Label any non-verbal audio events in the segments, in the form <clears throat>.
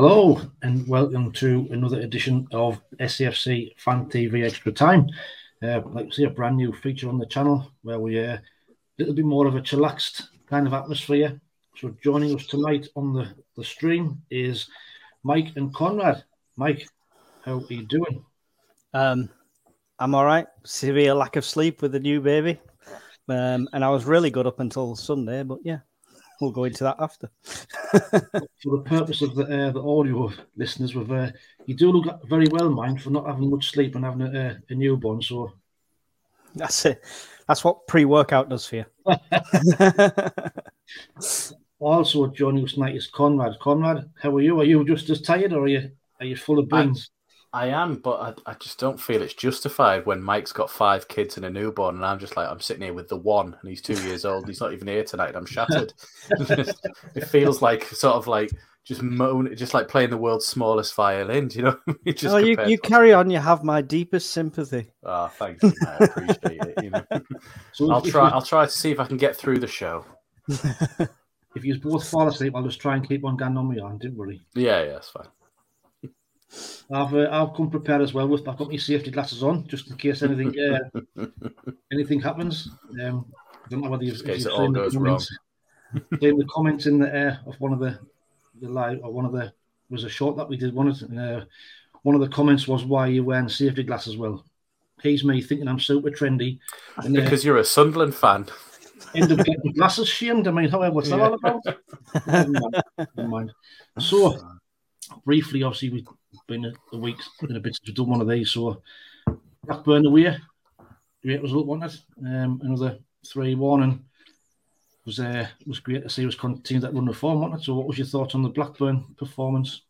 Hello, and welcome to another edition of SAFC Fan TV Extra Time. Uh, like see a brand new feature on the channel where we uh, a little bit more of a chillaxed kind of atmosphere. So joining us tonight on the, the stream is Mike and Conrad. Mike, how are you doing? Um, I'm all right. Severe lack of sleep with the new baby, um, and I was really good up until Sunday. But yeah, we'll go into that after. <laughs> for the purpose of the uh, the audio listeners, with uh, you do look very well, mind, for not having much sleep and having a, a newborn. So that's it. That's what pre-workout does for you. <laughs> also joining us tonight is Conrad. Conrad, how are you? Are you just as tired, or are you are you full of beans? I am, but I, I just don't feel it's justified when Mike's got five kids and a newborn, and I'm just like I'm sitting here with the one, and he's two years old. he's not even here tonight. I'm shattered. <laughs> it feels like sort of like just moan, just like playing the world's smallest violin. You know, <laughs> just oh, you, you carry on. You have my deepest sympathy. Ah, oh, thank you. I appreciate it. You know, <laughs> so I'll try. I'll try to see if I can get through the show. if you both fall asleep, I'll just try and keep on going on my own. Don't worry. Yeah, yeah, that's fine. I've uh, I've come prepared as well with I've got my safety glasses on just in case anything uh, <laughs> anything happens. Um, I don't know whether you've, you've seen, the comments, seen the comments in the air of one of the the live or one of the was a short that we did one of uh, one of the comments was why are you wearing safety glasses? Well, he's me thinking I'm super trendy, and, uh, because you're a Sunderland fan. End up getting glasses shamed. I mean, however, what's that all about? Never mind. Never mind. So, briefly, obviously, we been a, a week in a bit since we've done one of these. So Blackburn away, great result, wasn't it? Um, another three one, and was uh, was great to see us continue that run of form, wasn't it? So, what was your thoughts on the Blackburn performance?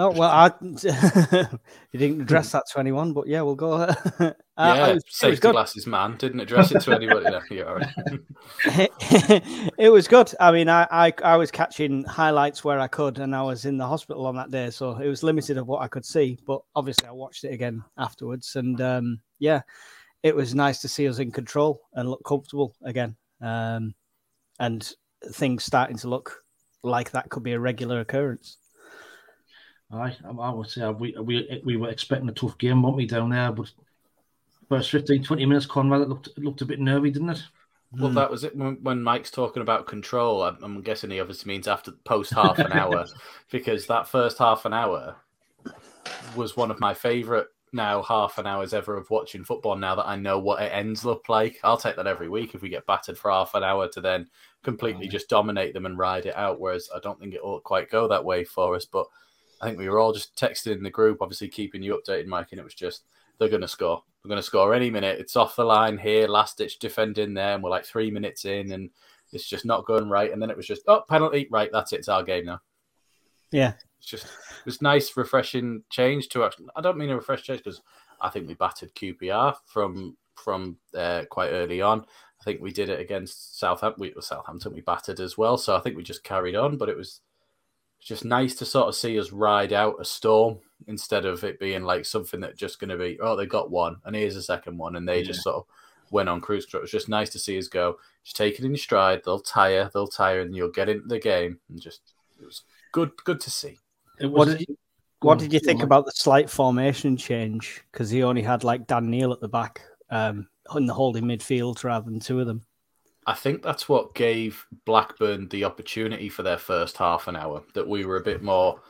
Oh well, I <laughs> you didn't address that to anyone, but yeah, we'll go. <laughs> uh, yeah, was, safety glasses man didn't address it to anybody. yeah, <laughs> it was good. I mean, I, I I was catching highlights where I could, and I was in the hospital on that day, so it was limited of what I could see. But obviously, I watched it again afterwards, and um, yeah, it was nice to see us in control and look comfortable again, um, and things starting to look like that could be a regular occurrence. I, I would say uh, we, we eh, we were expecting a tough game, weren't we, down there? But first 15, 20 minutes, Conrad, it looked, it looked a bit nervy, didn't it? Well, that was it. When Mike's talking about control, I'm guessing he obviously means after the post half an <laughs> hour, because that first half an hour was one of my favourite now half an hours ever of watching football. Now that I know what it ends look like, I'll take that every week if we get battered for half an hour to then completely oh, just dominate them and ride it out. Whereas I don't think it will quite go that way for us, but I think we were all just texting in the group, obviously keeping you updated, Mike, and it was just they're going to score. They're going to score any minute. It's off the line here, last ditch defending there, and we're like three minutes in, and it's just not going right. And then it was just oh penalty, right? That's it. It's our game now. Yeah, it's just it was nice, refreshing change to actually. I don't mean a refresh change because I think we battered QPR from from uh, quite early on. I think we did it against Southampton. We, Southampton we battered as well, so I think we just carried on. But it was it's just nice to sort of see us ride out a storm instead of it being like something that just going to be, oh, they got one and here's a second one. And they yeah. just sort of went on cruise control. It was just nice to see us go, just take it in your stride. They'll tire, they'll tire, and you'll get into the game. And just, it was good, good to see. what did you, what did you think about the slight formation change? Because he only had like Dan Neil at the back um, in the holding midfield rather than two of them. I think that's what gave Blackburn the opportunity for their first half an hour that we were a bit more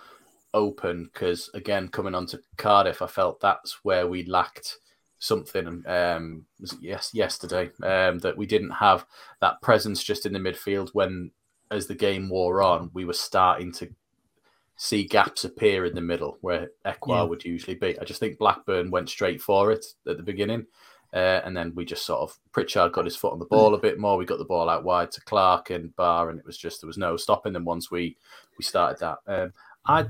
open because again coming on to Cardiff I felt that's where we lacked something um yes yesterday um that we didn't have that presence just in the midfield when as the game wore on we were starting to see gaps appear in the middle where Ekwah yeah. would usually be I just think Blackburn went straight for it at the beginning uh, and then we just sort of Pritchard got his foot on the ball a bit more. We got the ball out wide to Clarke and Ba, and it was just there was no stopping them once we we started that. Um, I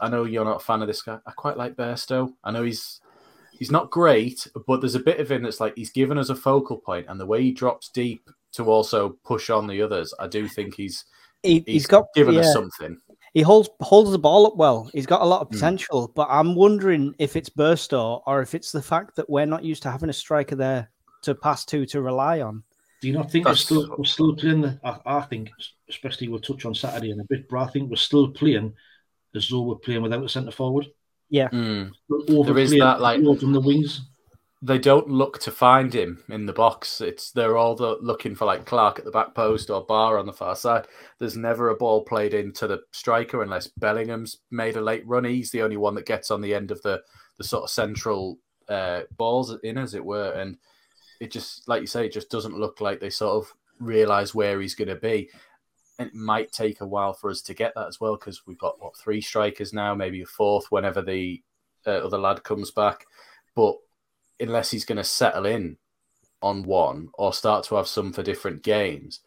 I know you're not a fan of this guy. I quite like Burstow. I know he's he's not great, but there's a bit of him that's like he's given us a focal point, and the way he drops deep to also push on the others, I do think he's he, he's got given yeah. us something he holds holds the ball up well. He's got a lot of hmm. potential, mm. but I'm wondering if it's Burstow or if it's the fact that we're not used to having a striker there to pass to to rely on. Do you not think we're still, we're still playing? The, I, I, think, especially we'll touch on Saturday in a bit, but I think we're still playing as though we're playing without a centre forward. Yeah, mm. there is that like on the wings. They don't look to find him in the box. It's they're all the, looking for like Clarke at the back post or Ba on the far side. There's never a ball played into the striker unless Bellingham's made a late run. He's the only one that gets on the end of the the sort of central uh, balls in, as it were, and it just like you say, it just doesn't look like they sort of realize where he's going to be. It might take a while for us to get that as well because we've got what three strikers now, maybe a fourth whenever the uh, other lad comes back. But unless he's going to settle in on one or start to have some for different games,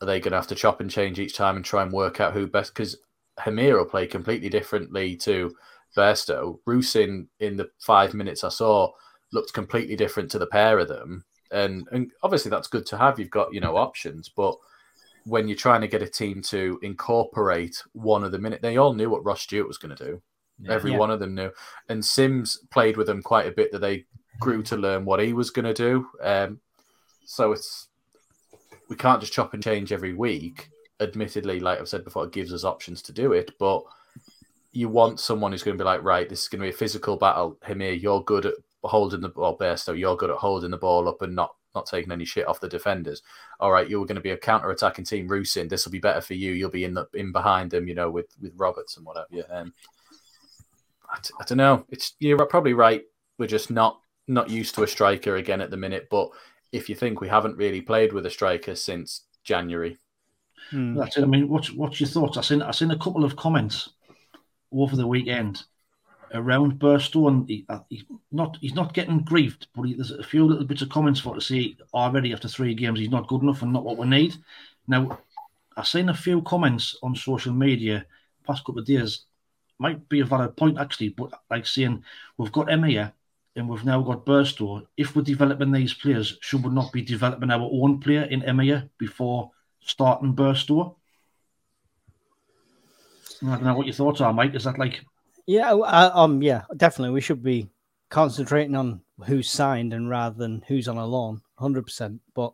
are they going to have to chop and change each time and try and work out who best? Because Hemir will play completely differently to Burstow. Rusyn in the five minutes I saw looked completely different to the pair of them. And and obviously that's good to have. You've got, you know, options, but when you're trying to get a team to incorporate one of the minute, they all knew what Ross Stewart was going to do. Yeah, Every yeah. one of them knew. And Simms played with them quite a bit that they grew to learn what he was going to do. Um, so it's we can't just chop and change every week. Admittedly, like I've said before, it gives us options to do it, but you want someone who's going to be like, right, this is going to be a physical battle. Hemir, you're good at holding the ball, Burstow, you're good at holding the ball up and not not taking any shit off the defenders. All right, you're going to be a counter attacking team. Rusyn, this will be better for you. You'll be in the in behind them, you know, with with Roberts and whatever. Yeah, um, I t- I don't know. It's you're probably right. We're just not not used to a striker again at the minute. But if you think we haven't really played with a striker since January, hmm. that's it. I mean, what's what's your thoughts? I seen I seen a couple of comments over the weekend around Burstow, and he, uh, he's not he's not getting grieved, but he, there's a few little bits of comments for to say already after three games he's not good enough and not what we need. Now, I've seen a few comments on social media past couple of days. Might be a valid point actually, but like saying we've got Hemir here and we've now got Burstow. If we're developing these players, should we not be developing our own player in Hemir before starting Burstow? I don't know what your thoughts are, Mike. Is that like? Yeah, uh, um, yeah, definitely. We should be concentrating on who's signed and rather than who's on a loan, hundred percent. But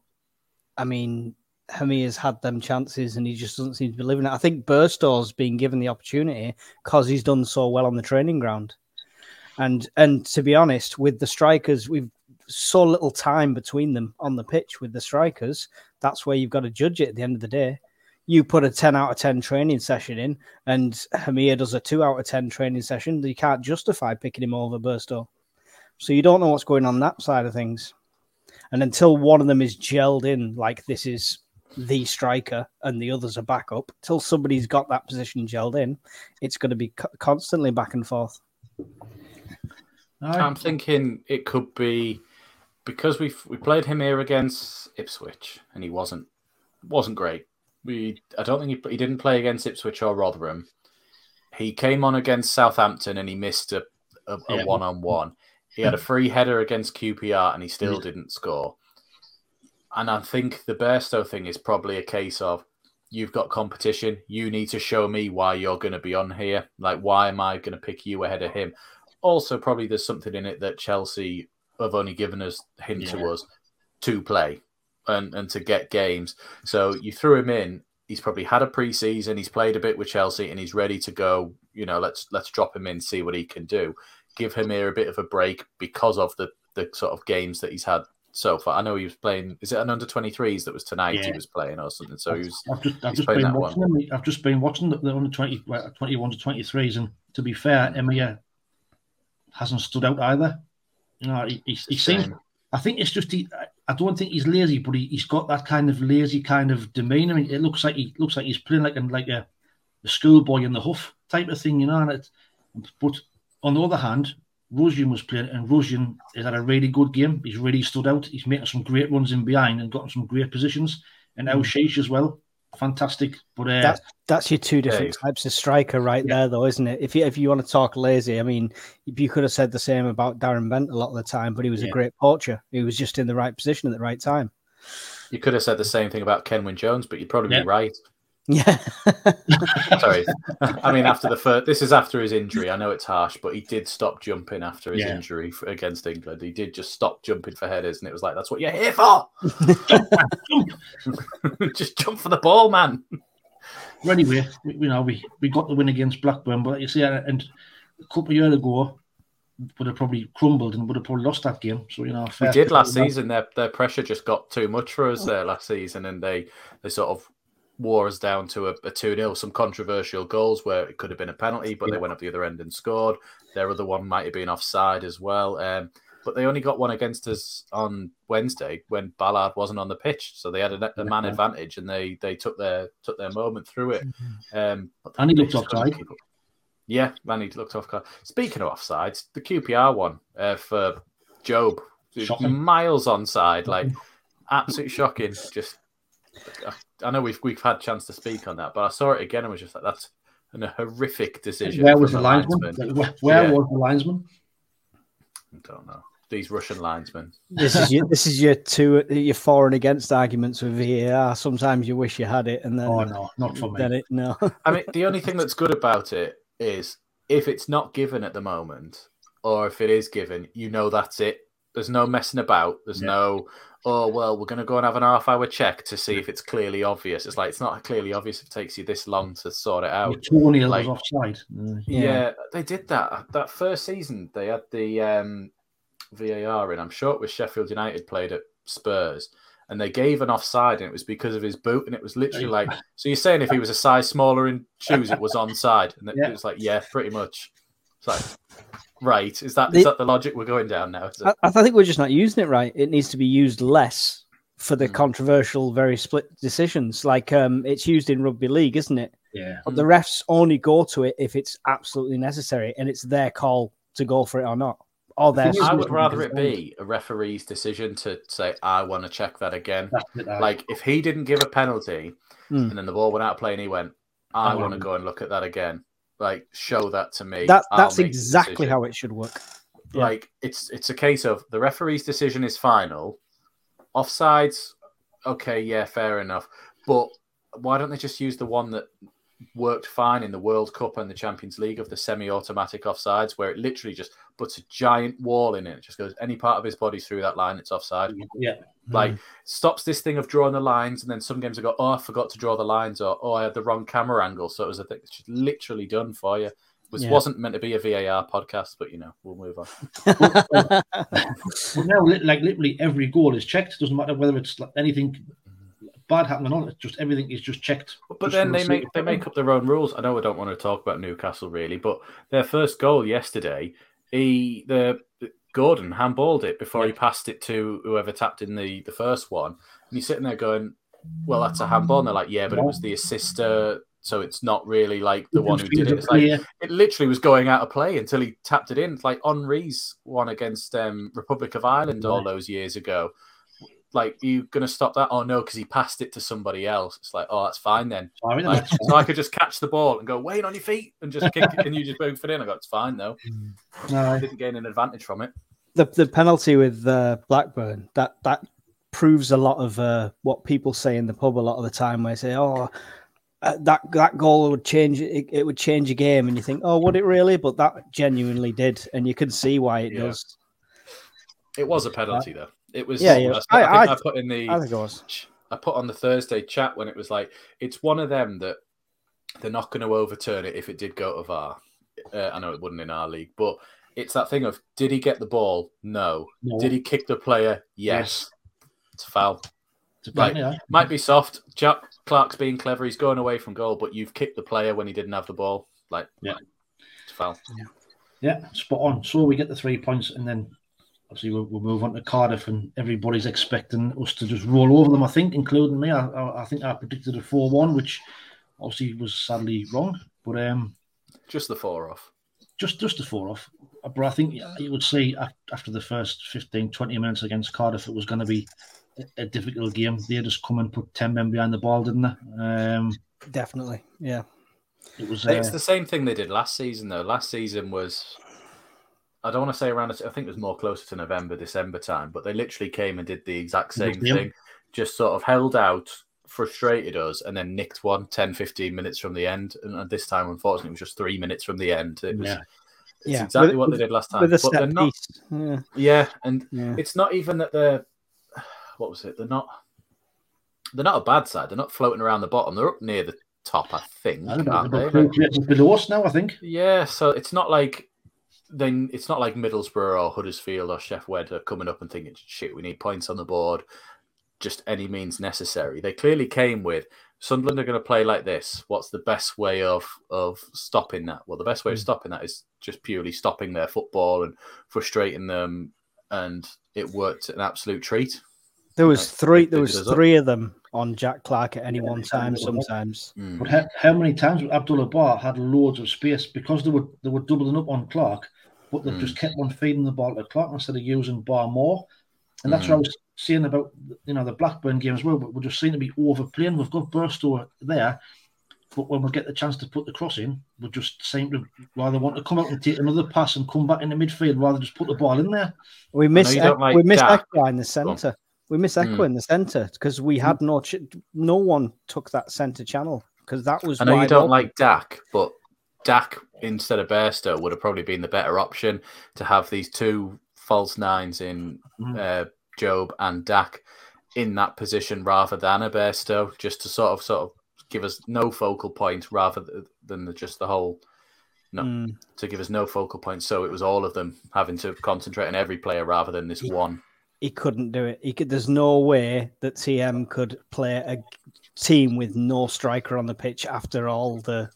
I mean, has had them chances and he just doesn't seem to be living it. I think Burstow's been given the opportunity because he's done so well on the training ground. And and to be honest, with the strikers, we've so little time between them on the pitch with the strikers. That's where you've got to judge it at the end of the day you put a 10 out of 10 training session in and Hemir does a 2 out of 10 training session, you can't justify picking him over Burstow. So you don't know what's going on that side of things. And until one of them is gelled in, like this is the striker and the others are back up, till somebody's got that position gelled in, it's going to be co- constantly back and forth. I'm thinking it could be because we we played him here against Ipswich and he wasn't wasn't great we I don't think he he didn't play against Ipswich or Rotherham. He came on against Southampton and he missed a a one on one. He had a free header against QPR and he still didn't score. And I think the Burstow thing is probably a case of you've got competition. You need to show me why you're going to be on here. Like, why am I going to pick you ahead of him? Also, probably there's something in it that Chelsea have only given us hint yeah. to us to play and, and to get games. So you threw him in. He's probably had a preseason. He's played a bit with Chelsea, and he's ready to go. You know, let's let's drop him in, see what he can do. Give him here a bit of a break because of the the sort of games that he's had so far. I know he was playing. Is it an under twenty threes that was tonight? Yeah. He was playing or something. So he was. I've just, I've just been watching. I've just been watching the, the under 20, 21 to twenty threes, and to be fair, Hemir hasn't stood out either. You know, he, he, he seems. I think it's just he. I don't think he's lazy, but he, has got that kind of lazy kind of demeanor. I mean, it looks like he looks like he's playing like a, like a, a schoolboy in the huff type of thing, you know. And it, but on the other hand, Rusyn was playing, and Rusyn has had a really good game. He's really stood out. He's making some great runs in behind and gotten some great positions. And now mm. as well fantastic. But uh, that, that's your two different yeah. types of striker right yeah. there, though, isn't it? If you if you want to talk lazy, I mean, you could have said the same about Darren Bent a lot of the time, but he was yeah. a great poacher. He was just in the right position at the right time. You could have said the same thing about Kenwyne Jones, but you'd probably be right. Yeah. <laughs> Sorry. I mean, after the first, this is after his injury. I know it's harsh, but he did stop jumping after his Yeah. injury for, against England. He did just stop jumping for headers, and it was like, that's what you're here for. <laughs> <laughs> just jump for the ball, man. But anyway, we, you know, we, we got the win against Blackburn, but you see, uh, and a couple of years ago, would have probably crumbled and would have probably lost that game. So you know, We did last to them. season. Their their pressure just got too much for us there last season, and they they sort of wore us down to a, a 2 0. Some controversial goals where it could have been a penalty, but they went up the other end and scored. Their other one might have been offside as well. Um, but they only got one against us on Wednesday when Ballard wasn't on the pitch, so they had a, a man Yeah. advantage and they they took their took their moment through it. Um, but And he looked offside. Yeah, Manny looked off. Speaking of offsides, the QPR one uh, for Jobe, Shocking. miles onside, like absolutely shocking. Just, I know we've we've had chance to speak on that, but I saw it again and was just like, that's an, a horrific decision. Where was the linesman? linesman. Where, where Yeah. was the linesman? I don't know these Russian linesmen. This is your this is your two your for and against arguments with VAR. Sometimes you wish you had it, and then Oh no, not for me. then it no. I mean, the only thing that's good about it is if it's not given at the moment, or if it is given, you know that's it. There's no messing about. There's Yeah. no, oh well, we're going to go and have an half hour check to see if it's clearly obvious. It's like it's not clearly obvious if it takes you this long to sort it out. Tony like- was offside. Yeah. Yeah. they did that. That first season, they had the um, VAR in. I'm sure it was Sheffield United played at Spurs, and they gave an offside, and it was because of his boot, and it was literally like. So you're saying if he was a size smaller in shoes, it was <laughs> onside, and it, Yeah. it was like, yeah, pretty much. It's like, right? Is that The- is that the logic we're going down now? Is it? I, I think we're just not using it right. It needs to be used less for the Mm. controversial, very split decisions. Like um, it's used in rugby league, isn't it? yeah. But the refs only go to it if it's absolutely necessary, and it's their call to go for it or not. Or their. I would rather it be a referee's decision to say, I want to check that again. That's it. Like if he didn't give a penalty Hmm. and then the ball went out of play and he went, I I want to go and look at that again. Like show that to me. that that's exactly how it should work. yeah. like it's it's a case of the referee's decision is final. Offsides, okay, yeah, fair enough. But why don't they just use the one that worked fine in the World Cup and the Champions League of the semi-automatic offsides, where it literally just puts a giant wall in it. It just goes any part of his body through that line, it's offside. yeah. Like hmm. stops this thing of drawing the lines, and then some games I go, oh, I forgot to draw the lines, or oh, I had the wrong camera angle, so it was a thing. It's just literally done for you. This Yeah. wasn't meant to be a VAR podcast, but you know, we'll move on. <laughs> But now, like literally every goal is checked. Doesn't matter whether it's like anything bad happening on. It's just everything is just checked. But Just then they make they make up their own rules. I know I don't want to talk about Newcastle really, but their first goal yesterday, he the Gordon handballed it before he passed it to whoever tapped in the the first one, and you're sitting there going, "Well, that's a handball." And they're like, "Yeah, but it was the assister, so it's not really like the one who did it." It's like it literally was going out of play until he tapped it in. It's like Henry's one against um, Republic of Ireland all those years ago. Like, you going to stop that? Oh, no, because he passed it to somebody else. It's like, oh, that's fine then. Sorry, Like, so I could just catch the ball and go, Wayne, on your feet, and just kick it, and you just boom for it in. I go, it's fine though. No. I didn't gain an advantage from it. the the penalty with uh, Blackburn that that proves a lot of uh, what people say in the pub a lot of the time. Where they say, "Oh, uh, that that goal would change it, it would change a game," and you think, "Oh, would it really?" But that genuinely did, and you can see why it Yeah. does. It was a penalty though. It was. Yeah, yeah. I, I- think I- I put in the. I think it was. I put on the Thursday chat when it was like it's one of them that they're not going to overturn it if it did go to VAR. Uh, I know it wouldn't in our league, but it's that thing of did he get the ball? No. no. Did he kick the player? Yes. It's a foul. It's Like, yeah. Might be soft. Jack Clarke's being clever. He's going away from goal, but you've kicked the player when he didn't have the ball. Like, Yeah. it's a foul. Yeah, spot on. So we get the three points, and then obviously we'll, we'll move on to Cardiff, and everybody's expecting us to just roll over them. I think, including me. I, I, I think I predicted a four-one, which obviously was sadly wrong. But um, Just the four off. just just a four off. But I think you would say af- after the first 15, 20 minutes against Cardiff, it was going to be a, a difficult game. They just come and put ten men behind the ball, didn't they? Um, Definitely, yeah. it was. It's Uh, the same thing they did last season, though. Last season was, I don't want to say around, I think it was more closer to November, December time, but they literally came and did the exact same thing. Just sort of held out, frustrated us and then nicked one 10, 15 minutes from the end. And this time, unfortunately, it was just three minutes from the end. It was Yeah. it's Yeah, exactly with- what they did last time. with a But they're not. Yeah, yeah, and it's not even that they're what was it? They're not they're not a bad side. They're not floating around the bottom. They're up near the top, I think. I don't know, aren't they're they? below us now, I think. Yeah, so it's not like then it's not like Middlesbrough or Huddersfield or Sheff Wed are coming up and thinking, shit, we need points on the board, just any means necessary. They clearly came with Sunderland are going to play like this. What's the best way of of stopping that? Well, the best way of Mm. stopping that is just purely stopping their football and frustrating them, and it worked an absolute treat. There was three. There was us up. three of them on Jack Clarke at any Yeah, one time. did us up. Sometimes. Mm. But how, how many times Abdoullah Ba had loads of space because they were they were doubling up on Clarke, but they Mm. just kept on feeding the ball to Clarke instead of using Ba more. And that's what I was saying about you know the Blackburn game as well. But we just seem to be overplaying. We've got Burstow there, but when we get the chance to put the cross in, we just seem to rather want to come out and take another pass and come back in the midfield rather than just put the ball in there. We miss. you don't like we miss Dack. Ekwah in the centre. We miss Ekwah Mm. in the centre because we had no. Ch- no one took that centre channel because that was. I know you don't open. like Dack, but Dack instead of Burstow would have probably been the better option to have these two false nines in Mm. uh, Jobe and Dack in that position rather than a Burstow, just to sort of sort of give us no focal point rather th- than the, just the whole. No, Mm. to give us no focal point, so it was all of them having to concentrate on every player rather than this one. He couldn't do it. He could. There's no way that TM could play a team with no striker on the pitch after all the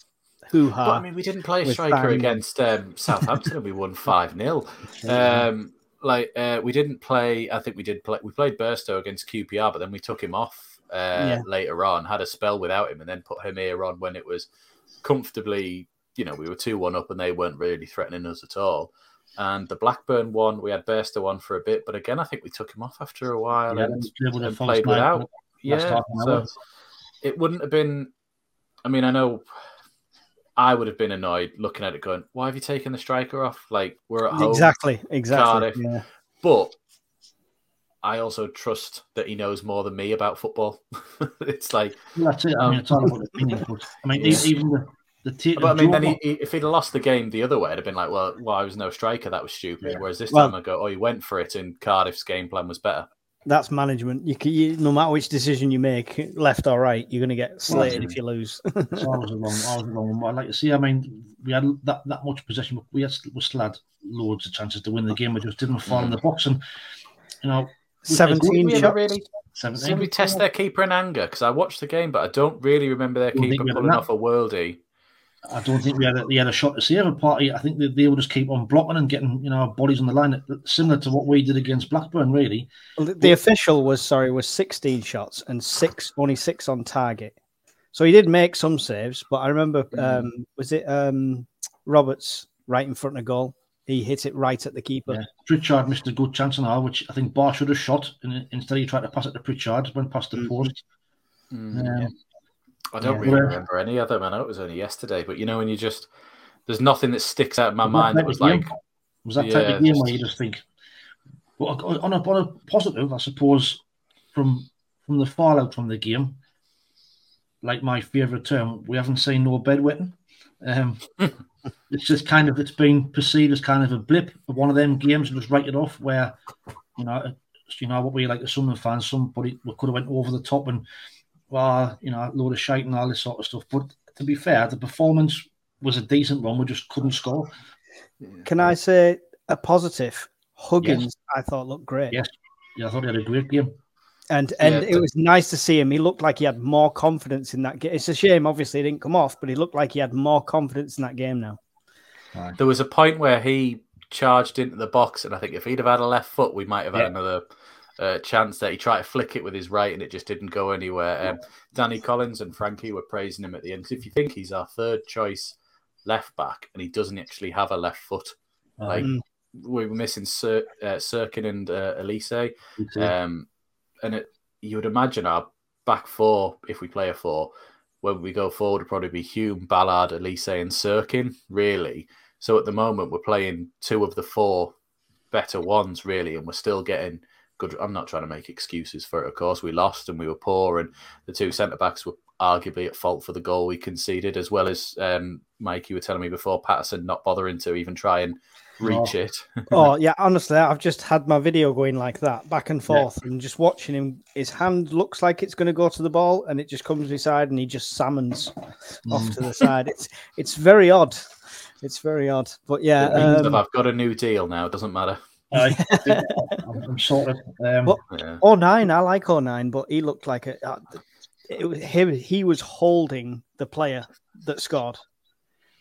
hoo ha. I mean, we didn't play a striker against um, Southampton and we won <laughs> 5 0. Um, like uh, we didn't play. I think we did play. We played Burstow against QPR, but then we took him off uh, Yeah. later on. Had a spell without him, and then put him here on when it was comfortably. You know, we were two one up, and they weren't really threatening us at all. And the Blackburn one, we had Burstow on for a bit, but again, I think we took him off after a while Yeah, and, and played without. Yeah, so it wouldn't have been. I mean, I know I would have been annoyed looking at it, going, "Why have you taken the striker off? Like we're at home." Exactly. Exactly. Yeah. But I also trust that he knows more than me about football. <laughs> it's like, Well, that's it. I mean, um, it's all about opinion. But I mean, Yeah. even the the take. but I mean, then he, he- if he'd have lost the game the other way, it'd have been like, "Well, why was no striker? That was stupid." Yeah. Whereas this Well- time, I go, "Oh, he went for it, and Cardiff's game plan was better." That's management. You, can, you no matter which decision you make, left or right, you're going to get slated if you lose. <laughs> It's always a long, always a long one. I'd like to see. I mean, we had that, that much possession. We had, we still had loads of chances to win the game. We just didn't fall in the box. And you know, Seventeen we shots. really seventeen. did we test their keeper in anger? Because I watched the game, but I don't really remember their keeper pulling off a worldie. I don't think we had a, they had a shot to save a party. I think they, they would just keep on blocking and getting you know bodies on the line, similar to what we did against Blackburn. Really, Well, The the official was sorry was 16 shots and six only six on target. So he did make some saves, but I remember Mm. um, was it um, Roberts right in front of goal? He hit it right at the keeper. yeah. Pritchard missed a good chance and all, which I think Ba should have shot. And instead, he tried to pass it to Pritchard, went past the Mhm. post. Mm. Um, I don't Yeah. really remember any of them. I know it was only yesterday, but you know when you just there's nothing that sticks out in my Was mind that was of game? like was that type of game just- where you just think, well, on a, on a positive, I suppose, from from the fallout from the game, like my favourite term, we haven't seen no bedwetting. Um, <laughs> it's just kind of it's been perceived as kind of a blip of one of them games and just write it off where you know you know what we like the Sunderland fans somebody we could have went over the top and well you know a load of shite and all this sort of stuff but to be fair the performance was a decent one we just couldn't score Can I say a positive? Huggins, I thought looked great, Yes. yeah I thought he had a great game and and Yeah, it was nice to see him. He looked like he had more confidence in that game. It's a shame, obviously, he didn't come off, but he looked like he had more confidence in that game now. there was a point where he charged into the box, and I think if he'd have had a left foot, we might have had Yeah. another uh, chance that He tried to flick it with his right, and it just didn't go anywhere. Um, Danny Collins and Frankie were praising him at the end. 'Cause if you think he's our third choice left back, and he doesn't actually have a left foot, like Mm. we were missing Sir, uh, Cirkin and uh, Alese. Um, and it, you would imagine our back four, if we play a four, when we go forward, would probably be Hume, Ballard, Alese, and Cirkin, really. So at the moment, we're playing two of the four better ones, really, and we're still getting good. I'm not trying to make excuses for it. Of course, we lost and we were poor, and the two centre backs were arguably at fault for the goal we conceded, as well as um, Mike. You were telling me before Patterson not bothering to even try and reach Oh. it. <laughs> oh yeah, honestly, I've just had my video going like that, back and forth, and just watching him. His hand looks like it's going to go to the ball, and it just comes beside, and he just salmons off to the side. It's it's very odd. It's very odd, but yeah. Um, I've got a new deal now. It doesn't matter. Aye. <laughs> I'm, I'm sorted. Um, What? Yeah. Oh nine, I like oh nine, but he looked like a. Uh, it was him. He was holding the player that scored,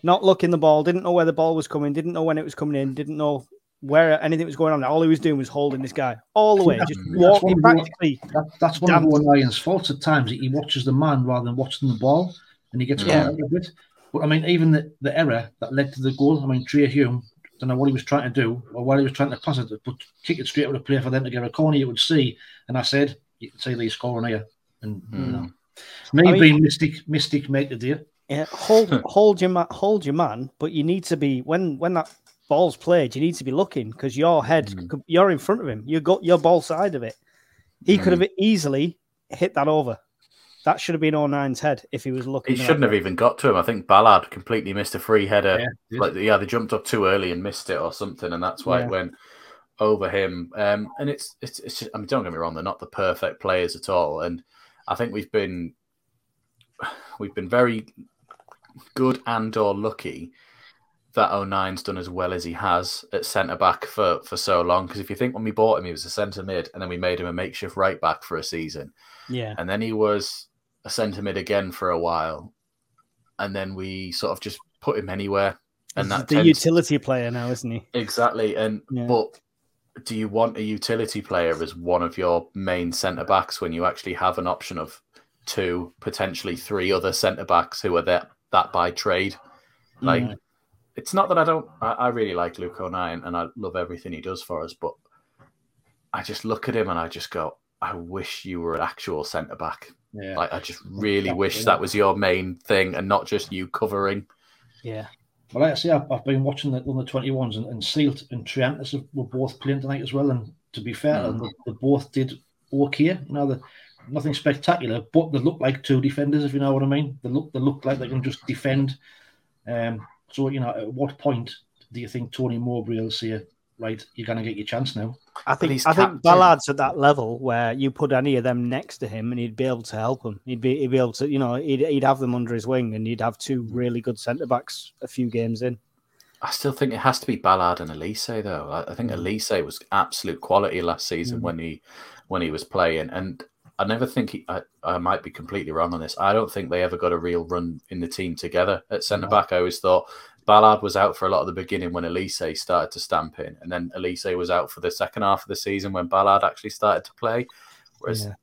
not looking the ball. Didn't know where the ball was coming. Didn't know when it was coming in. Didn't know where anything was going on. All he was doing was holding this guy all the way, just That's walking one of the- practically. that, that's one Damn. of O'Nien's faults at times. He watches the man rather than watching the ball, and he gets Yeah. caught out a bit. But I mean, even the, the error that led to the goal. I mean, Trai Hume. Don't know what he was trying to do or what he was trying to pass it, but kick it straight out of play for them to get a corner. You would see, and I said, you can see these scoring here, and you Hmm. know, me I mean- being mystic, mystic mate today. Yeah, hold <laughs> hold your man, hold your man, but you need to be when when that ball's played, you need to be looking because your head, Mm. you're in front of him. You got your ball side of it. He could Mm. have easily hit that over. That should have been O'Nien's head if he was looking. He shouldn't have even got to him. I think Ballard completely missed a free header. Yeah, like yeah, they jumped up too early and missed it or something, and that's why Yeah. it went over him. Um, and it's it's it's. Just, I mean, don't get me wrong; they're not the perfect players at all, and I think we've been <sighs> we've been very good and or lucky that O'Nien's done as well as he has at centre back for for so long. Because if you think when we bought him, he was a centre mid, and then we made him a makeshift right back for a season Yeah, and then he was a centre mid again for a while, and then we sort of just put him anywhere, and He's that the utility player now, isn't he? exactly. And Yeah. but do you want a utility player as one of your main centre backs when you actually have an option of two, potentially three other centre backs who are that that by trade? Like, Mm. it's not that I don't. I, I really like Luke O'Nien and I love everything he does for us, but I just look at him and I just go, I wish you were an actual centre back. Yeah. Like I just really Exactly, wish yeah. that was your main thing and not just you covering. Yeah, Well, like I say, I've, I've been watching the under twenty ones, and, and Seelt and Triantis have- were both playing tonight as well. And to be fair, Mm. they, they both did okay. You know, the, nothing spectacular, but they look like two defenders, if you know what I mean. They look they look like they can just defend. Um, so you know, at what point do you think Tony Mowbray will say, "Right, you're going to get your chance now"? I think I think. Ballard's at that level where you put any of them next to him and he'd be able to help him. He'd be he'd be able to, you know, he'd, he'd have them under his wing and he'd have two really good centre backs a few games in. I still think it has to be Ballard and Alese though. I, I think Alese was absolute quality last season Mm. when he when he was playing, and I never think he. I, I might be completely wrong on this. I don't think they ever got a real run in the team together at centre No. back. I always thought Ballard was out for a lot of the beginning when Alese started to stamp in, and then Alese was out for the second half of the season when Ballard actually started to play. Whereas Yeah.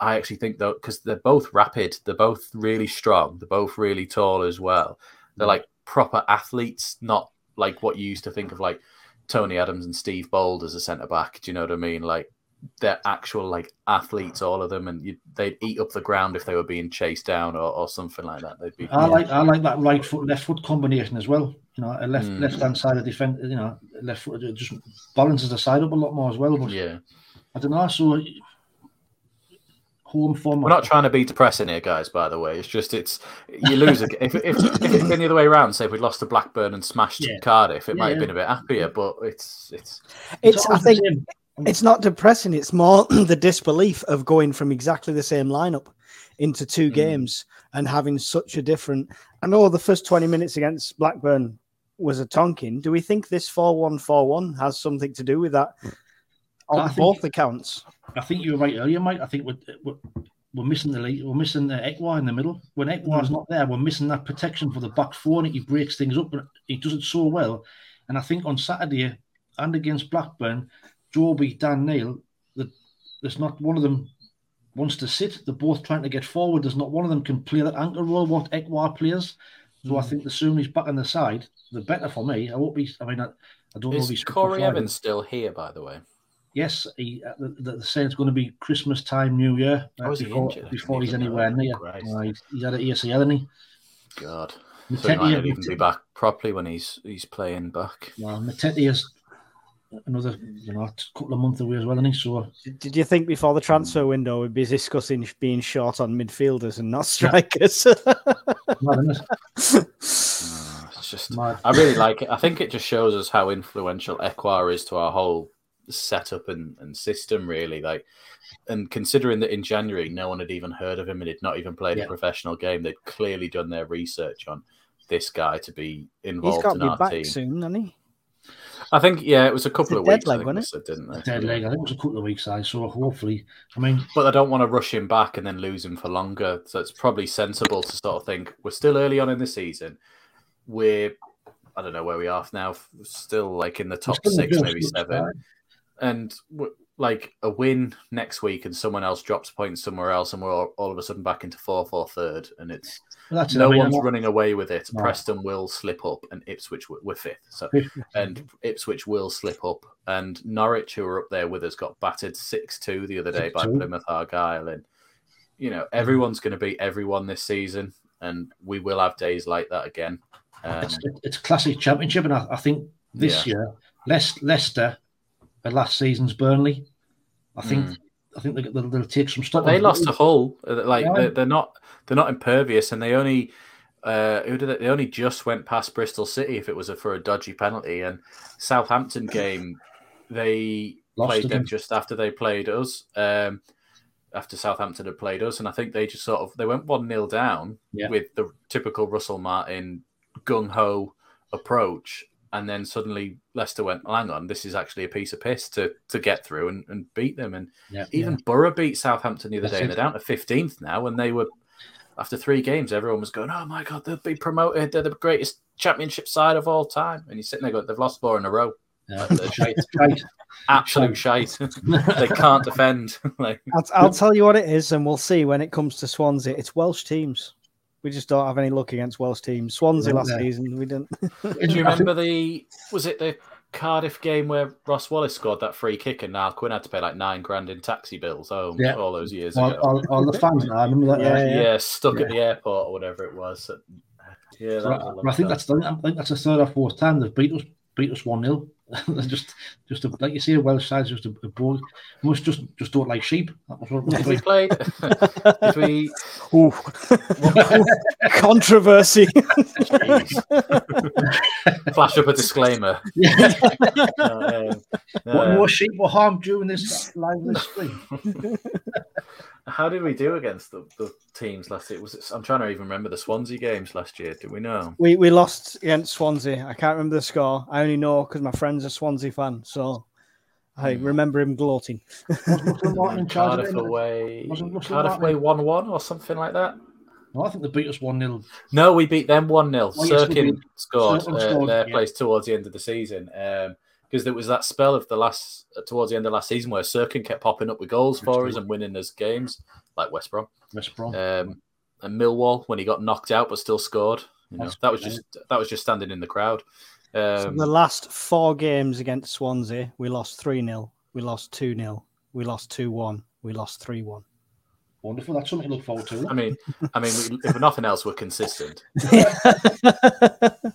I actually think though, because they're both rapid, they're both really strong, they're both really tall as well. They're like proper athletes, not like what you used to think of like Tony Adams and Steve Bould as a centre back. Do you know what I mean? Like they're actual like athletes, all of them, and you, they'd eat up the ground if they were being chased down or, or something like that. They'd be I like I like that right foot left foot combination as well. You know, a left Mm. left hand side of defense. You know, left foot just balances the side up a lot more as well. But yeah. I don't know. So home form. We're not trying to be depressing here, guys. By the way, it's just it's you lose a, if, if if it's been the other way around. Say if we'd lost to Blackburn and smashed Yeah. Cardiff, it Yeah, might have yeah. been a bit happier. But it's it's It's I think same. Mm. it's not depressing. It's more <clears throat> the disbelief of going from exactly the same lineup into two Mm. games and having such a different. I know the first twenty minutes against Blackburn was a tonking. Do we think this four-one-four-one has something to do with that? Mm. On think- both accounts. I think you were right earlier, Mike. I think we're, we're, we're missing the lead. We're missing the Ekwah in the middle. When Ekwah's mm. not there, we're missing that protection for the back four, and he breaks things up. But he does it so well. And I think on Saturday and against Blackburn, Joby, Dan Neil, that there's not one of them wants to sit. They're both trying to get forward. There's not one of them can play that anchor role what Ekwah plays. So I Mm. think the sooner he's back on the side, the better for me. I won't be. I mean, I, I don't know if is he's fit Corry. Evans still here? By the way, Yes, he, uh, the, the, saying it's going to be Christmas time, New Year. uh, Oh, is he before, before he's know anywhere near. Uh, he's, he's had an ACL, hasn't he? God, so he might not even be back properly when he's he's playing back. well, Matete is another you know couple of months away as well, isn't he? So Did, did you think before the transfer window we'd be discussing being short on midfielders and not strikers? <laughs> mad, isn't it? Uh, it's just Mad. I really like it. I think it just shows us how influential Ekwah is to our whole setup and, and system, really. Like, and considering that in January no one had even heard of him and had not even played Yeah. a professional game, they'd clearly done their research on this guy to be He's involved got in to be our back team. soon, hasn't he? I think, yeah, it was a couple a of dead weeks, I leg, think wasn't it? said, didn't they? Dead leg. I think it was a couple of weeks. I so hopefully, I mean, But I don't want to rush him back and then lose him for longer. So it's probably sensible to sort of think we're still early on in the season. We're I don't know where we are now. Still like in the top still in the six, first maybe seven. side. And w- like a win next week, and someone else drops points somewhere else, and we're all, all of a sudden back into fourth or third, and it's Well, no one's not- running away with it. No. Preston will slip up, and Ipswich we're fifth. So and Ipswich will slip up. And Norwich, who are up there with us, got battered six two the other day by 6-2. Plymouth Argyle. And you know everyone's going to beat everyone this season, and we will have days like that again. Um, it's, it's classic championship, and I, I think this year, Leicester, uh, last season's Burnley. I think I think they, they'll, they'll take some stock. Hmm. they lost to Hull. uh, Like Yeah. they're, they're not they're not impervious, and they only. Uh, who did they, they only just went past Bristol City if it was a, for a dodgy penalty and Southampton game they Lost played them just after they played us. Um, after Southampton had played us, and I think they just sort of they went one 0 down Yeah. with the typical Russell Martin gung ho approach, and then suddenly Leicester went, well, "Hang on, this is actually a piece of piss to to get through and, and beat them." And Yeah, even Borough beat Southampton the other That's day, and they're down to fifteenth now, and they were after three games, everyone was going, "Oh my god, they'll be promoted! They're the greatest championship side of all time." And you're sitting there going, "They've lost four in a row." yeah. They're <laughs> shite. Absolute shite. <laughs> <laughs> they can't defend. like, I'll, I'll tell you what it is, and we'll see when it comes to Swansea. It's Welsh teams. We just don't have any luck against Welsh teams. Swansea Yeah. last season, we didn't. <laughs> <laughs> do you remember the? Was it the Cardiff game where Ross Wallace scored that free kick and Niall Quinn had to pay like nine grand in taxi bills? Oh, Yeah. all those years all, ago. all, all the fans. I remember that. Yeah, yeah, stuck Yeah. at the airport or whatever it was. Yeah, that So was a I, I think time. that's the, I think that's the third or fourth time they've beat us beat us one 0 <laughs> Just just a, like you say, a Welsh side's just a, a ball. Must just just don't like sheep. That was what Did we play? did <laughs> we? Ooh. <laughs> Controversy. Flash up a disclaimer. yeah. Uh, um, What uh, more sheep were harmed during this live this spring? How did we do against the, the teams last year? Was it, I'm trying to even remember the Swansea games last year. Do we know? we we lost against Swansea. I can't remember the score. I only know because my friend's a Swansea fan, so I Hmm. remember him gloating. Was Russell Martin in charge of Cardiff it? away. Cardiff away one one or something like that. No, I think they beat us one 0 No, we beat them 1 0. Oh, Cirkin did. scored Cirkin uh, scored, their yeah. place towards the end of the season. Because there was that spell of the last, uh, towards the end of last season, where Cirkin kept popping up with goals That's for true. us and winning us games, like West Brom. West Brom. Um, and Millwall, when he got knocked out but still scored. You know, That's that was great. just that was just standing in the crowd. So Um, the last four games against Swansea, we lost 3 0, we lost 2 0, we lost 2 1, we lost 3 1. Wonderful. That's something to look forward to. I mean, I mean, if nothing else, we're consistent. <laughs>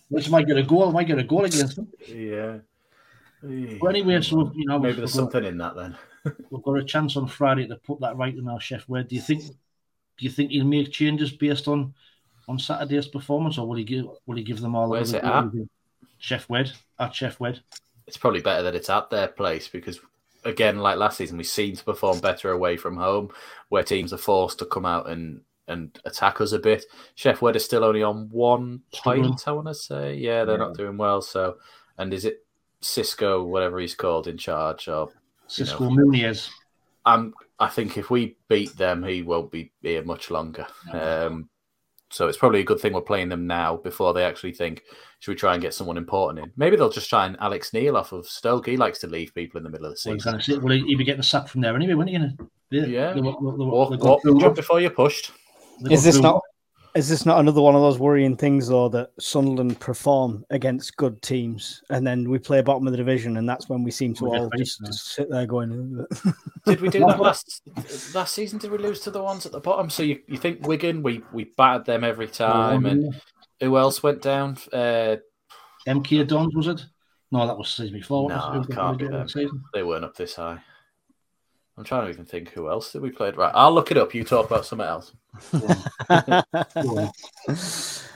Which might get a goal. Might get a goal against them. Yeah. Well, anyway, so you know, Maybe we've there's got, something in that then. <laughs> we've got a chance on Friday to put that right in our chef. Where do you think? Do you think he'll make changes based on on Saturday's performance, or will he give will he give them all? Where's it at? Sheff Wed at Sheff Wed. it's probably better that it's at their place because again like last season we seem to perform better away from home where teams are forced to come out and and attack us a bit sheff wed is still only on one Struggling. point i want to say yeah they're not doing well so and is it Xisco whatever he's called in charge or Xisco Muñoz. i'm i think if we beat them he won't be here much longer um so it's probably a good thing we're playing them now before they actually think, should we try and get someone important in? Maybe they'll just try and Alex Neil off of Stoke. He likes to leave people in the middle of the Well, he's season. gonna say, well, he'd be getting sacked from there anyway, wouldn't he? Gonna- Yeah. They, they, they, they, Walk, they got walk, jump before you're pushed. Is this through- not is this not another one of those worrying things though that Sunderland perform against good teams and then we play bottom of the division and that's when we seem to We get all just, just sit there going <laughs> Did we do that last last season? Did we lose to the ones at the bottom? So you, you think Wigan? We we battered them every time, and who else went down? Uh, MK Dons was it? No, that was season before. No, wasn't it Who- can't who be them. season? They weren't up this high. I'm trying to even think who else did we play. Right, I'll look it up. You talk about something else. <laughs>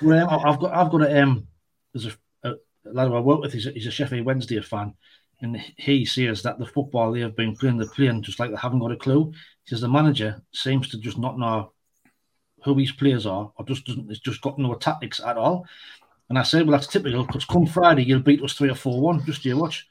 Well, I've got, I've got a, um, there's a, a lad who I work with. He's a, he's a Sheffield Wednesday fan, and he says that the football they have been playing, they're playing just like they haven't got a clue. He says the manager seems to just not know who his players are, or just doesn't. It's just got no tactics at all. And I said, well, that's typical because come Friday you'll beat us three or four one. Just you watch.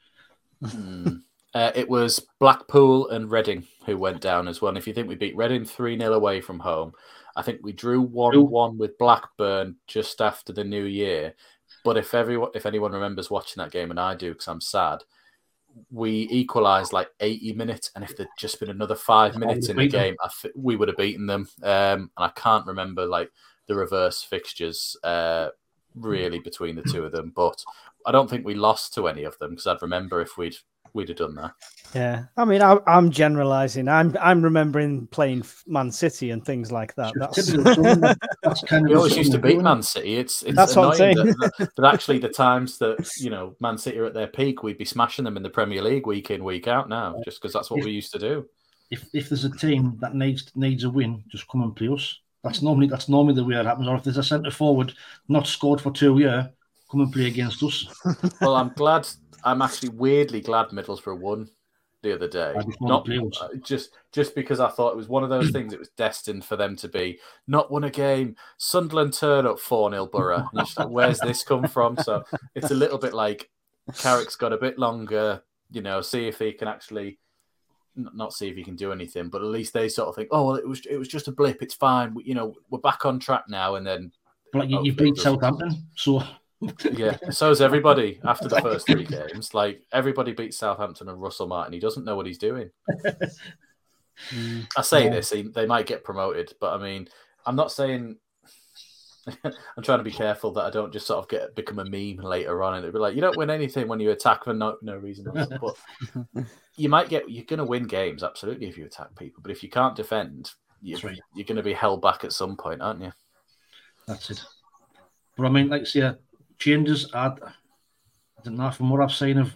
Hmm. Uh, it was Blackpool and Reading who went down as well. And if you think we beat Reading 3 0 away from home, I think we drew 1 1 with Blackburn just after the new year. But if everyone, if anyone remembers watching that game, and I do because I'm sad, we equalised like 80 minutes. And if there'd just been another five minutes in the game, I th- we would have beaten them. Um, and I can't remember like the reverse fixtures uh, really between the two of them. But I don't think we lost to any of them because I'd remember if we'd we'd have done that. Yeah, I mean, I, I'm generalizing. I'm I'm remembering playing Man City and things like that. That's. <laughs> That's kind of We always used to beat. Man City. It's it's That's what I'm annoying saying. that, that, that actually the times that you know Man City are at their peak, we'd be smashing them in the Premier League week in week out now, just because that's what we used to do. if if there's a team that needs needs a win, just come and play us. That's normally that's normally the way it happens. Or if there's a centre forward not scored for two year, come and play against us. Well, I'm glad. I'm actually weirdly glad Middlesbrough won the other day. Just Not to play us. uh, just just because I thought it was one of those <clears throat> things. It was destined for them to be not won a game. Sunderland turn up four 0 Borough. Just like, where's this come from? So it's a little bit like Carrick's got a bit longer. You know, see if he can actually not see if he can do anything, but at least they sort of think, oh well, it was it was just a blip. It's fine. We, you know, we're back on track now. And then But like you, you beat. Southampton, so yeah, so is everybody after the <laughs> first three games. Like everybody beats Southampton and Russell Martin. He doesn't know what he's doing. Mm. I say Yeah. this, he, they might get promoted, but I mean, I'm not saying. <laughs> I'm trying to be careful that I don't just sort of get become a meme later on, and it'd be like you don't win anything when you attack for no no reason. But <laughs> you might get you're going to win games absolutely if you attack people, but if you can't defend, you, right. you're going to be held back at some point, aren't you? that's it. But I mean, like I say, uh, changes. I, I don't know from what I've seen of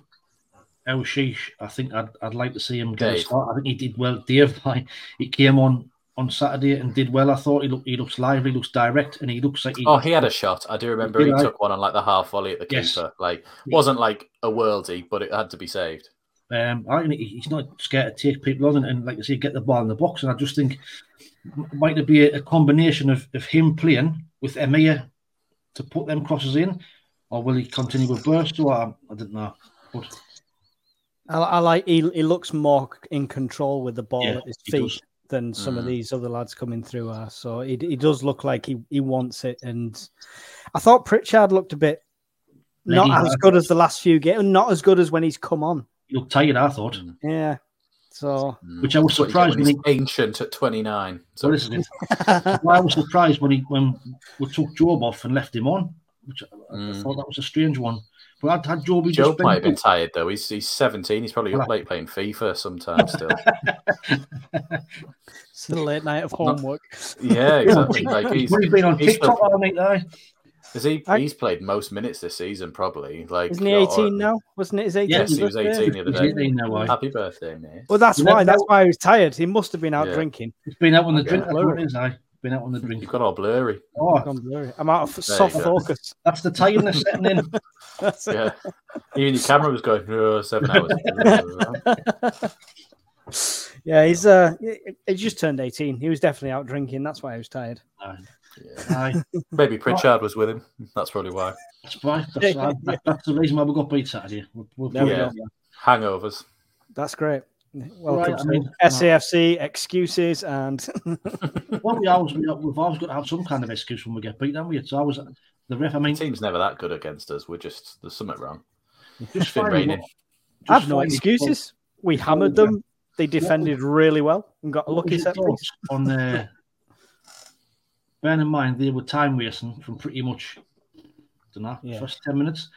Aouchiche. I think I'd, I'd like to see him get a start. I think he did well. Dave, <laughs> like, he came on on Saturday and did well. I thought he look, he looks lively, looks direct, and he looks like he, Oh, he had a shot. I do remember he I? took one on like the half volley at the Yes. keeper. Like wasn't like a worldie, but it had to be saved. Um, I think he- he's not scared to take people on and, and like I say, get the ball in the box. And I just think might it be a, a combination of, of him playing with Hemir to put them crosses in, or will he continue with Burstow? Or I, I don't know. But I, I like he, he looks more in control with the ball Yeah, at his feet does. than some of Mm. these other lads coming through are. So he, he does look like he, he wants it. And I thought Pritchard looked a bit not as good as the last few games, not as good as when he's come on. he looked tired, I thought. Mm. Yeah. So Which I was That's what you get surprised when when he's ancient at 29. So this is it. I was surprised when he when we took Jobe off and left him on, which I, I Mm. thought that was a strange one. But I'd had Joby Joe just might have been been tired though. He's he's 17. He's probably up Well, late playing FIFA sometimes still. <laughs> it's a late night of homework. yeah, <laughs> exactly. Like he's, He's been on he's TikTok all night, aye. Because he, I- he's played most minutes this season, probably. Like, Isn't he or- 18 now? Wasn't it his 18th Yes, he was 18 the other day. 18 now, aye. Happy birthday, mate. Well, that's You know, why. That's why he was tired. He must have been out Yeah. drinking. He's been out on the Okay. drink. That's what it is, aye. Been out on the drink. You've got all blurry. Oh, Gone blurry. I'm out of you soft focus. that's the tiredness setting in. <laughs> Yeah. Even your camera was going, oh, seven hours. <laughs> yeah, he's uh, he he just turned 18. He was definitely out drinking. That's why he was tired. Aye. Yeah. Aye. Maybe Pritchard was with him. That's probably why. That's why. That's, that- <laughs> that's the reason why we got beat Saturday. We'll, we'll Yeah. Hangovers. That's great. Welcome Right, I to mean, uh, SAFC excuses and <laughs> Well, we always, we, we've always got to have some kind of excuse when we get beat, haven't we? It's always the ref. I mean, The team's never that good against us. We're just, there's something wrong. just been raining. what- I've no finding excuses. We hammered them. They defended really well and got a lucky set piece. on the? Uh, <laughs> bearing in mind they were time wasting from pretty much, I don't know, Yeah. first ten minutes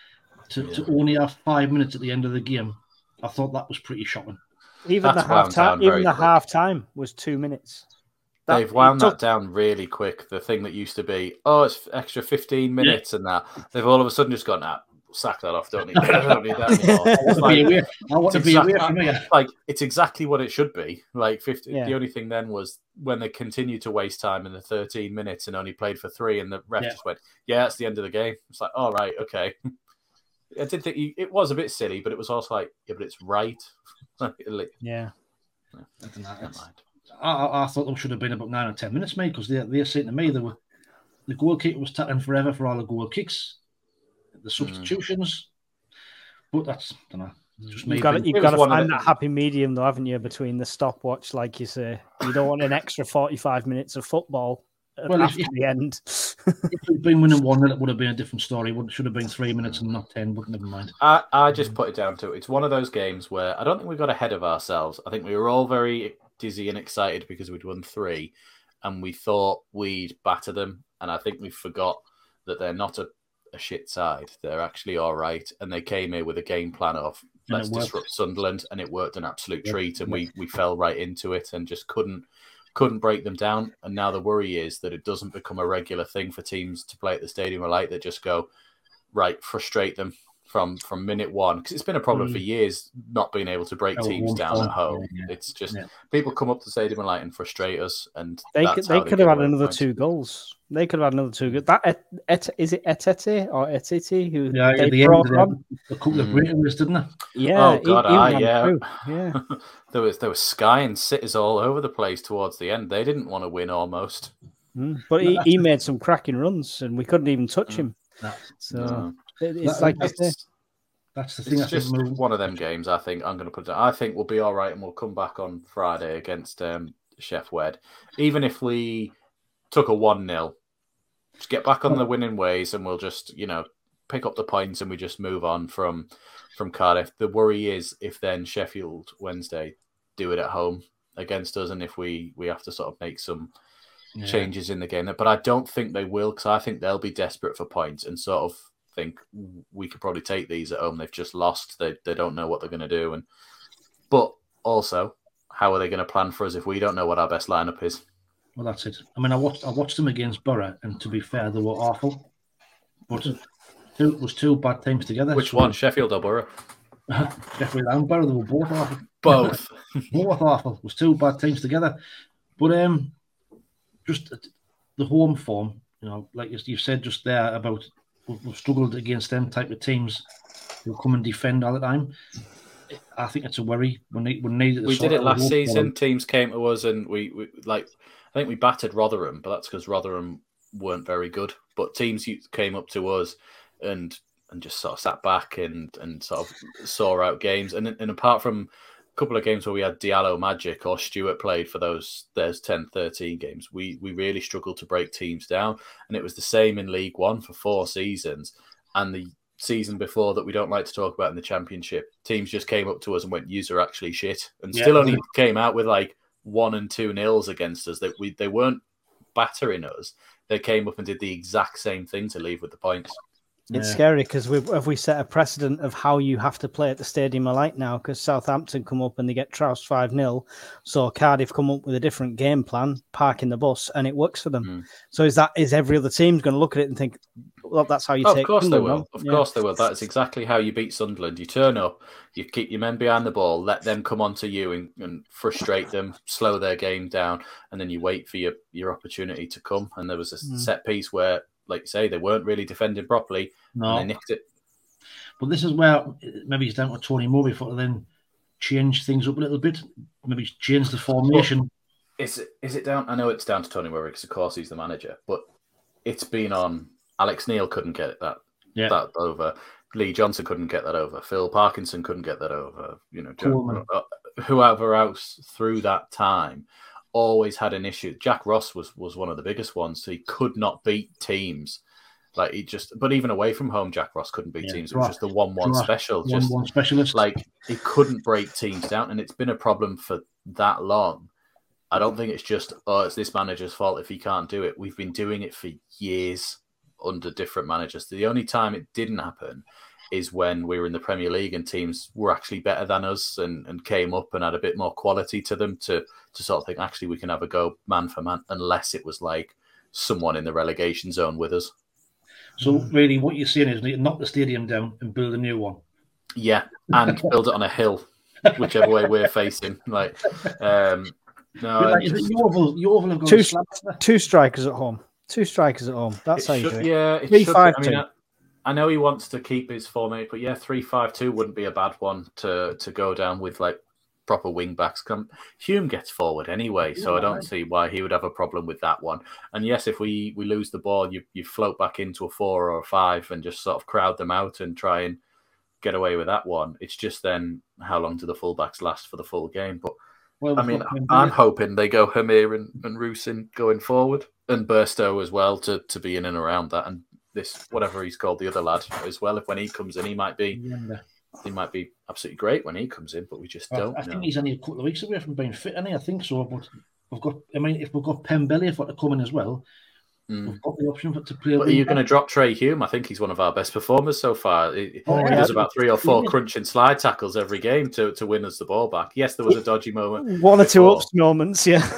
to, Yeah. to only have five minutes at the end of the game. I thought that was pretty shocking. Even That's the half time, even the quick. half time was two minutes. That- They've wound took- that down really quick. The thing that used to be, oh, it's extra 15 minutes and that, they've all of a sudden just gone, ah, sack that off. Don't need, <laughs> I don't need that anymore. I want to be away. I want to It's be away exact- from here. like it's exactly what it should be. Like 50, Yeah. the only thing then was when they continued to waste time in the 13 minutes and only played for three, and the ref Yeah. just went, "Yeah, that's the end of the game." It's like, all right, okay. <laughs> I did think you, it was a bit silly, but it was also like, yeah, but it's right. <laughs> Like, Yeah. I, don't know, it's- I, I- I thought them should have been about nine or ten minutes, mate, because they they're saying to me they were the goalkeeper was tackling forever for all the goal kicks, the hmm. substitutions. But that's I don't know. Just. You've got to, you've got to find that happy medium, though, haven't you, between the stopwatch, like you say. You don't want an extra 45 minutes of football Well, after if- the end. <laughs> if we'd been winning one, then it would have been a different story. It would- should have been three minutes and not ten. But never mind. I, I just put it down to it's one of those games where I don't think we got ahead of ourselves. I think we were all very dizzy and excited because we'd won three, and we thought we'd batter them. And I think we forgot that they're not a, a shit side. They're actually all right, and they came here with a game plan of let's disrupt Sunderland, and it worked an absolute treat. And we we fell right into it and just couldn't couldn't break them down. And now the worry is that it doesn't become a regular thing for teams to play at the Stadium Light that just go right, frustrate them from from minute one because it's been a problem Mm. for years not being able to break Oh, teams down at home. yeah, yeah. It's just Yeah. people come up to the Stadium of Light and frustrate us, and They could, how they could have had another points. two goals. They could have had another two goals. That et, et, is it Etete or Etiti who Yeah, they the brought on? had a couple of Mm. breakaways, didn't they? Yeah, Oh, God, aye, ran yeah. <laughs> yeah. there was there was Sky and Cities all over the place towards the end. They didn't want to win almost. Mm. But he, he made some cracking runs, and we couldn't even touch Mm. him. No. So No. It- it's That- like you It's, That's the thing. It's think just move- one of them games. I think I'm going to put it. I think we'll be all right, and we'll come back on Friday against um, Sheff Wed. Even if we took a one 0 just get back on the winning ways, and we'll just you know pick up the points, and we just move on from from Cardiff. The worry is if then Sheffield Wednesday do it at home against us, and if we we have to sort of make some yeah. changes in the game. But I don't think they will because I think they'll be desperate for points and sort of think we could probably take these at home. They've just lost. They they don't know what they're going to do. And but also, how are they going to plan for us if we don't know what our best lineup is? Well, that's it. I mean, I watched I watched them against Borough, and to be fair, they were awful. But two, it was two bad teams together. Which so- one, Sheffield or Borough? <laughs> Sheffield and Borough, they were both awful. Both. <laughs> both awful. It was two bad teams together. But um, just the home form, you know, like you you said just there about we've struggled against them type of teams who come and defend all the time. I think it's a worry. We need, we need we did it last season. Teams came to us and we, we like. I think we battered Rotherham, but that's because Rotherham weren't very good. But teams came up to us and and just sort of sat back and and sort of saw out games. And and apart from couple of games where we had Diallo Magic or Stewart played for those there's 10, 13 games, we we really struggled to break teams down. And it was the same in League One for four seasons. And the season before that we don't like to talk about in the championship, teams just came up to us and went, "Yous are actually shit," and Yeah. still only came out with like one and two nils against us. That we they weren't battering us. They came up and did the exact same thing to leave with the points. It's Yeah. scary because we've we set a precedent of how you have to play at the Stadium of Light now because Southampton come up and they get trounced 5 0. So Cardiff come up with a different game plan, parking the bus, and it works for them. Mm. So is that is every other team's going to look at it and think, well, that's how you Oh, take of course they will. Of Yeah. course they will. That's exactly how you beat Sunderland. You turn up, you keep your men behind the ball, let them come onto you and, and frustrate them, slow their game down, and then you wait for your, your opportunity to come. And there was a Mm. set piece where, like you say, they weren't really defending properly No, and they nicked it. but this is where maybe he's down to Tony Mowbray for to then change things up a little bit. Maybe change the formation. Is it, is it down? I know it's down to Tony Mowbray because, of course, he's the manager, but it's been on. Alex Neil couldn't get that Yeah. that over. Lee Johnson couldn't get that over. Phil Parkinson couldn't get that over. You know, uh, whoever else through that time always had an issue. Jack Ross was was one of the biggest ones. He could not beat teams. Like he just, but even away from home, Jack Ross couldn't beat Yeah, teams. It was Ross- just the one-one Ross- special. One Just one specialist. like he couldn't break teams down, and it's been a problem for that long. I don't think it's just oh, it's this manager's fault if he can't do it. We've been doing it for years under different managers. The only time it didn't happen is when we were in the Premier League and teams were actually better than us and, and came up and had a bit more quality to them to to sort of think actually we can have a go man for man, unless it was like someone in the relegation zone with us. So really, what you're saying is need to knock the stadium down and build a new one. Yeah, and <laughs> build it on a hill, whichever way we're facing. Like, um, no, But like, it is it Yeovil, Yeovil have got Two a slabs there. Two strikers at home. Two strikers at home. That's how you should- do it. yeah, it Three, should. five, I mean, two. I, know he wants to keep his format, but yeah, three five two wouldn't be a bad one to to go down with like proper wing backs. Come, Hume gets forward anyway, so I don't see why he would have a problem with that one. And yes, if we we lose the ball, you you float back into a four or a five and just sort of crowd them out and try and get away with that one. It's just then how long do the fullbacks last for the full game? But Well, I mean. I'm hoping they go Hemir and, and Rusyn going forward, and Burstow as well to, to be in and around that, and this whatever he's called the other lad as well. If when he comes in, he might be Yeah. he might be absolutely great when he comes in, but we just don't I know. think he's only a couple of weeks away from being fit, and I think so. But we've got, I mean, if we've got Pembele for to come in as well, Mm. we've got the option for to play. But are you going to drop Trai Hume? I think he's one of our best performers so far. He, Oh, he yeah. does about three or four Yeah. crunching slide tackles every game to, to win us the ball back. Yes, there was a dodgy moment. One or two before. ups moments, yeah. <laughs>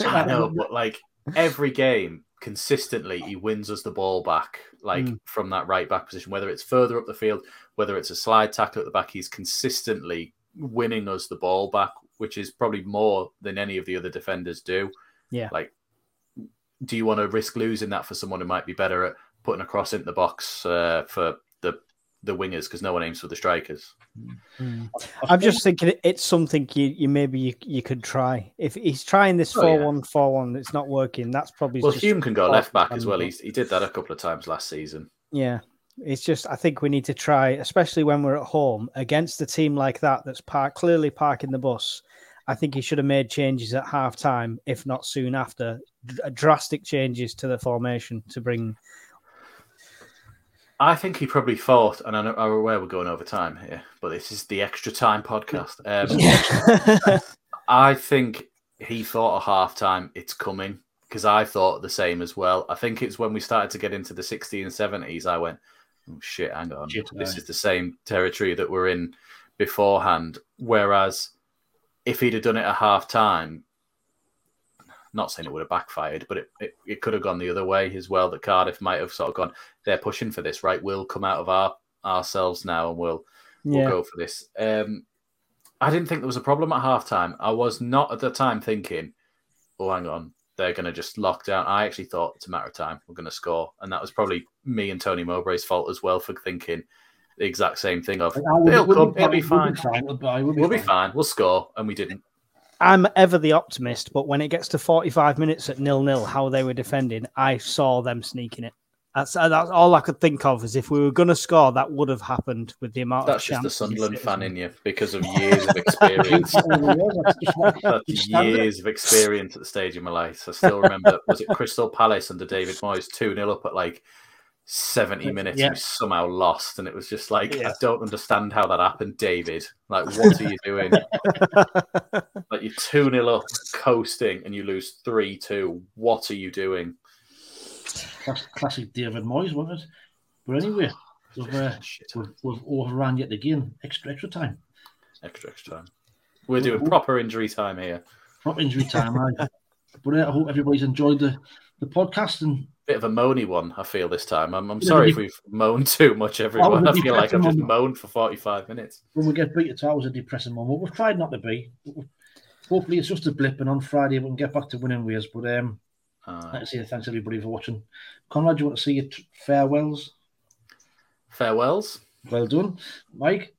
I know, but like every game, consistently, he wins us the ball back, like Mm. from that right back position. Whether it's further up the field, whether it's a slide tackle at the back, he's consistently winning us the ball back, which is probably more than any of the other defenders do. Yeah. Like, do you want to risk losing that for someone who might be better at putting a cross into the box uh, for the the wingers because no one aims for the strikers? Mm. I'm just thinking it's something you, you maybe you, you could try. If he's trying this Oh, yeah. four one four one, it's not working. That's probably Well, just, Hume can go left back as well. and- He's, he did that a couple of times last season. yeah. It's just I think we need to try, especially when we're at home against a team like that that's park, clearly parking the bus. I think he should have made changes at half time, if not soon after, d- drastic changes to the formation to bring. I think he probably thought, and I know, I'm aware we're going over time here, but this is the extra time podcast. Um, <laughs> I think he thought a half time it's coming because I thought the same as well. I think it's when we started to get into the 60s and 70s, I went, oh shit, hang on. Shit, this is the same territory that we're in beforehand. Whereas if he'd have done it at half time, not saying it would have backfired, but it, it, it could have gone the other way as well. That Cardiff might have sort of gone, they're pushing for this, right? We'll come out of our ourselves now and we'll we'll yeah, go for this. Um, I didn't think there was a problem at halftime. I was not at the time thinking, oh, hang on, they're going to just lock down. I actually thought it's a matter of time. We're going to score. And that was probably me and Tony Mowbray's fault as well for thinking the exact same thing of, would- it'll come, it'll be fine, fine. would be fine, would be We'll be fine. We'll score. And we didn't. I'm ever the optimist, but when it gets to 45 minutes at nil nil, how they were defending, I saw them sneaking it. That's uh, that's all I could think of. Is if we were going to score, that would have happened with the amount That's of just the. Sunderland fan in you because of years of experience. <laughs> That's just what- That's you stand it. years of experience at the stage of my life. I still remember, was it Crystal Palace under David Moyes, 2 0 up at like 70 minutes Yeah. somehow lost. And it was just like, Yeah. I don't understand how that happened, David. Like, what are you <laughs> doing? like, you're 2 0 up, coasting, and you lose 3 2. What are you doing? Classic David Moyes, wasn't it? But anyway, we've, uh, <sighs> we've, we've overran yet again. Extra, extra time. Extra, extra time. We're doing proper injury time here. proper injury time. <laughs> But uh, I hope everybody's enjoyed the, the podcast and Bit of a moany one, I feel this time. I'm, I'm sorry if we've moaned <laughs> too much, everyone. I feel like I've just moaned for 45 minutes. when we get beat, it's always a depressing moment. We've tried not to be. Hopefully, it's just a blip, and on Friday we can get back to winning ways. But um, Uh, like I say, thanks everybody for watching. Conrad, do you want to see your t- farewells? farewells. Well done, Mike.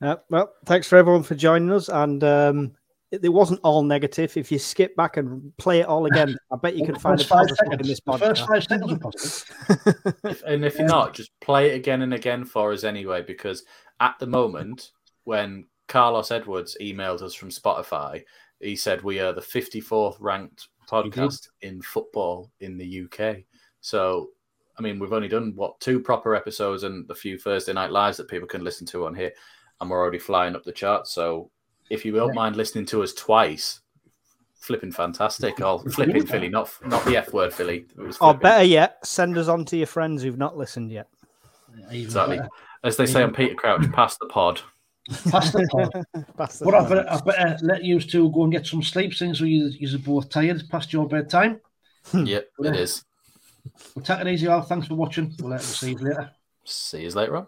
Uh, well, thanks for everyone for joining us. And um, it, it wasn't all negative. If you skip back and play it all again, I bet you can find a first five positive in seconds- this the first five seconds were positive. If, <laughs> <laughs> and if you're not, just play it again and again for us anyway, because at the moment, when Carlos Edwards emailed us from Spotify, he said we are the 54th ranked podcast in football in the UK. So, I mean, we've only done what two proper episodes and a few Thursday night lives that people can listen to on here, and we're already flying up the charts. So, if you don't Yeah. mind listening to us twice, flipping fantastic. Or <laughs> flipping Philly, not not the F word, Philly. It was Or better yet, send us on to your friends who've not listened yet. Even Exactly. better. As they say on Peter Crouch, pass the pod. <laughs> Pass the pod. <laughs> Pass the But I better, I better let you two go and get some sleep since you, you're both tired past your bedtime. yep, Yeah. it is. Well, take it easy, all. Thanks for watching. We'll, uh, we'll see you later. See you later on.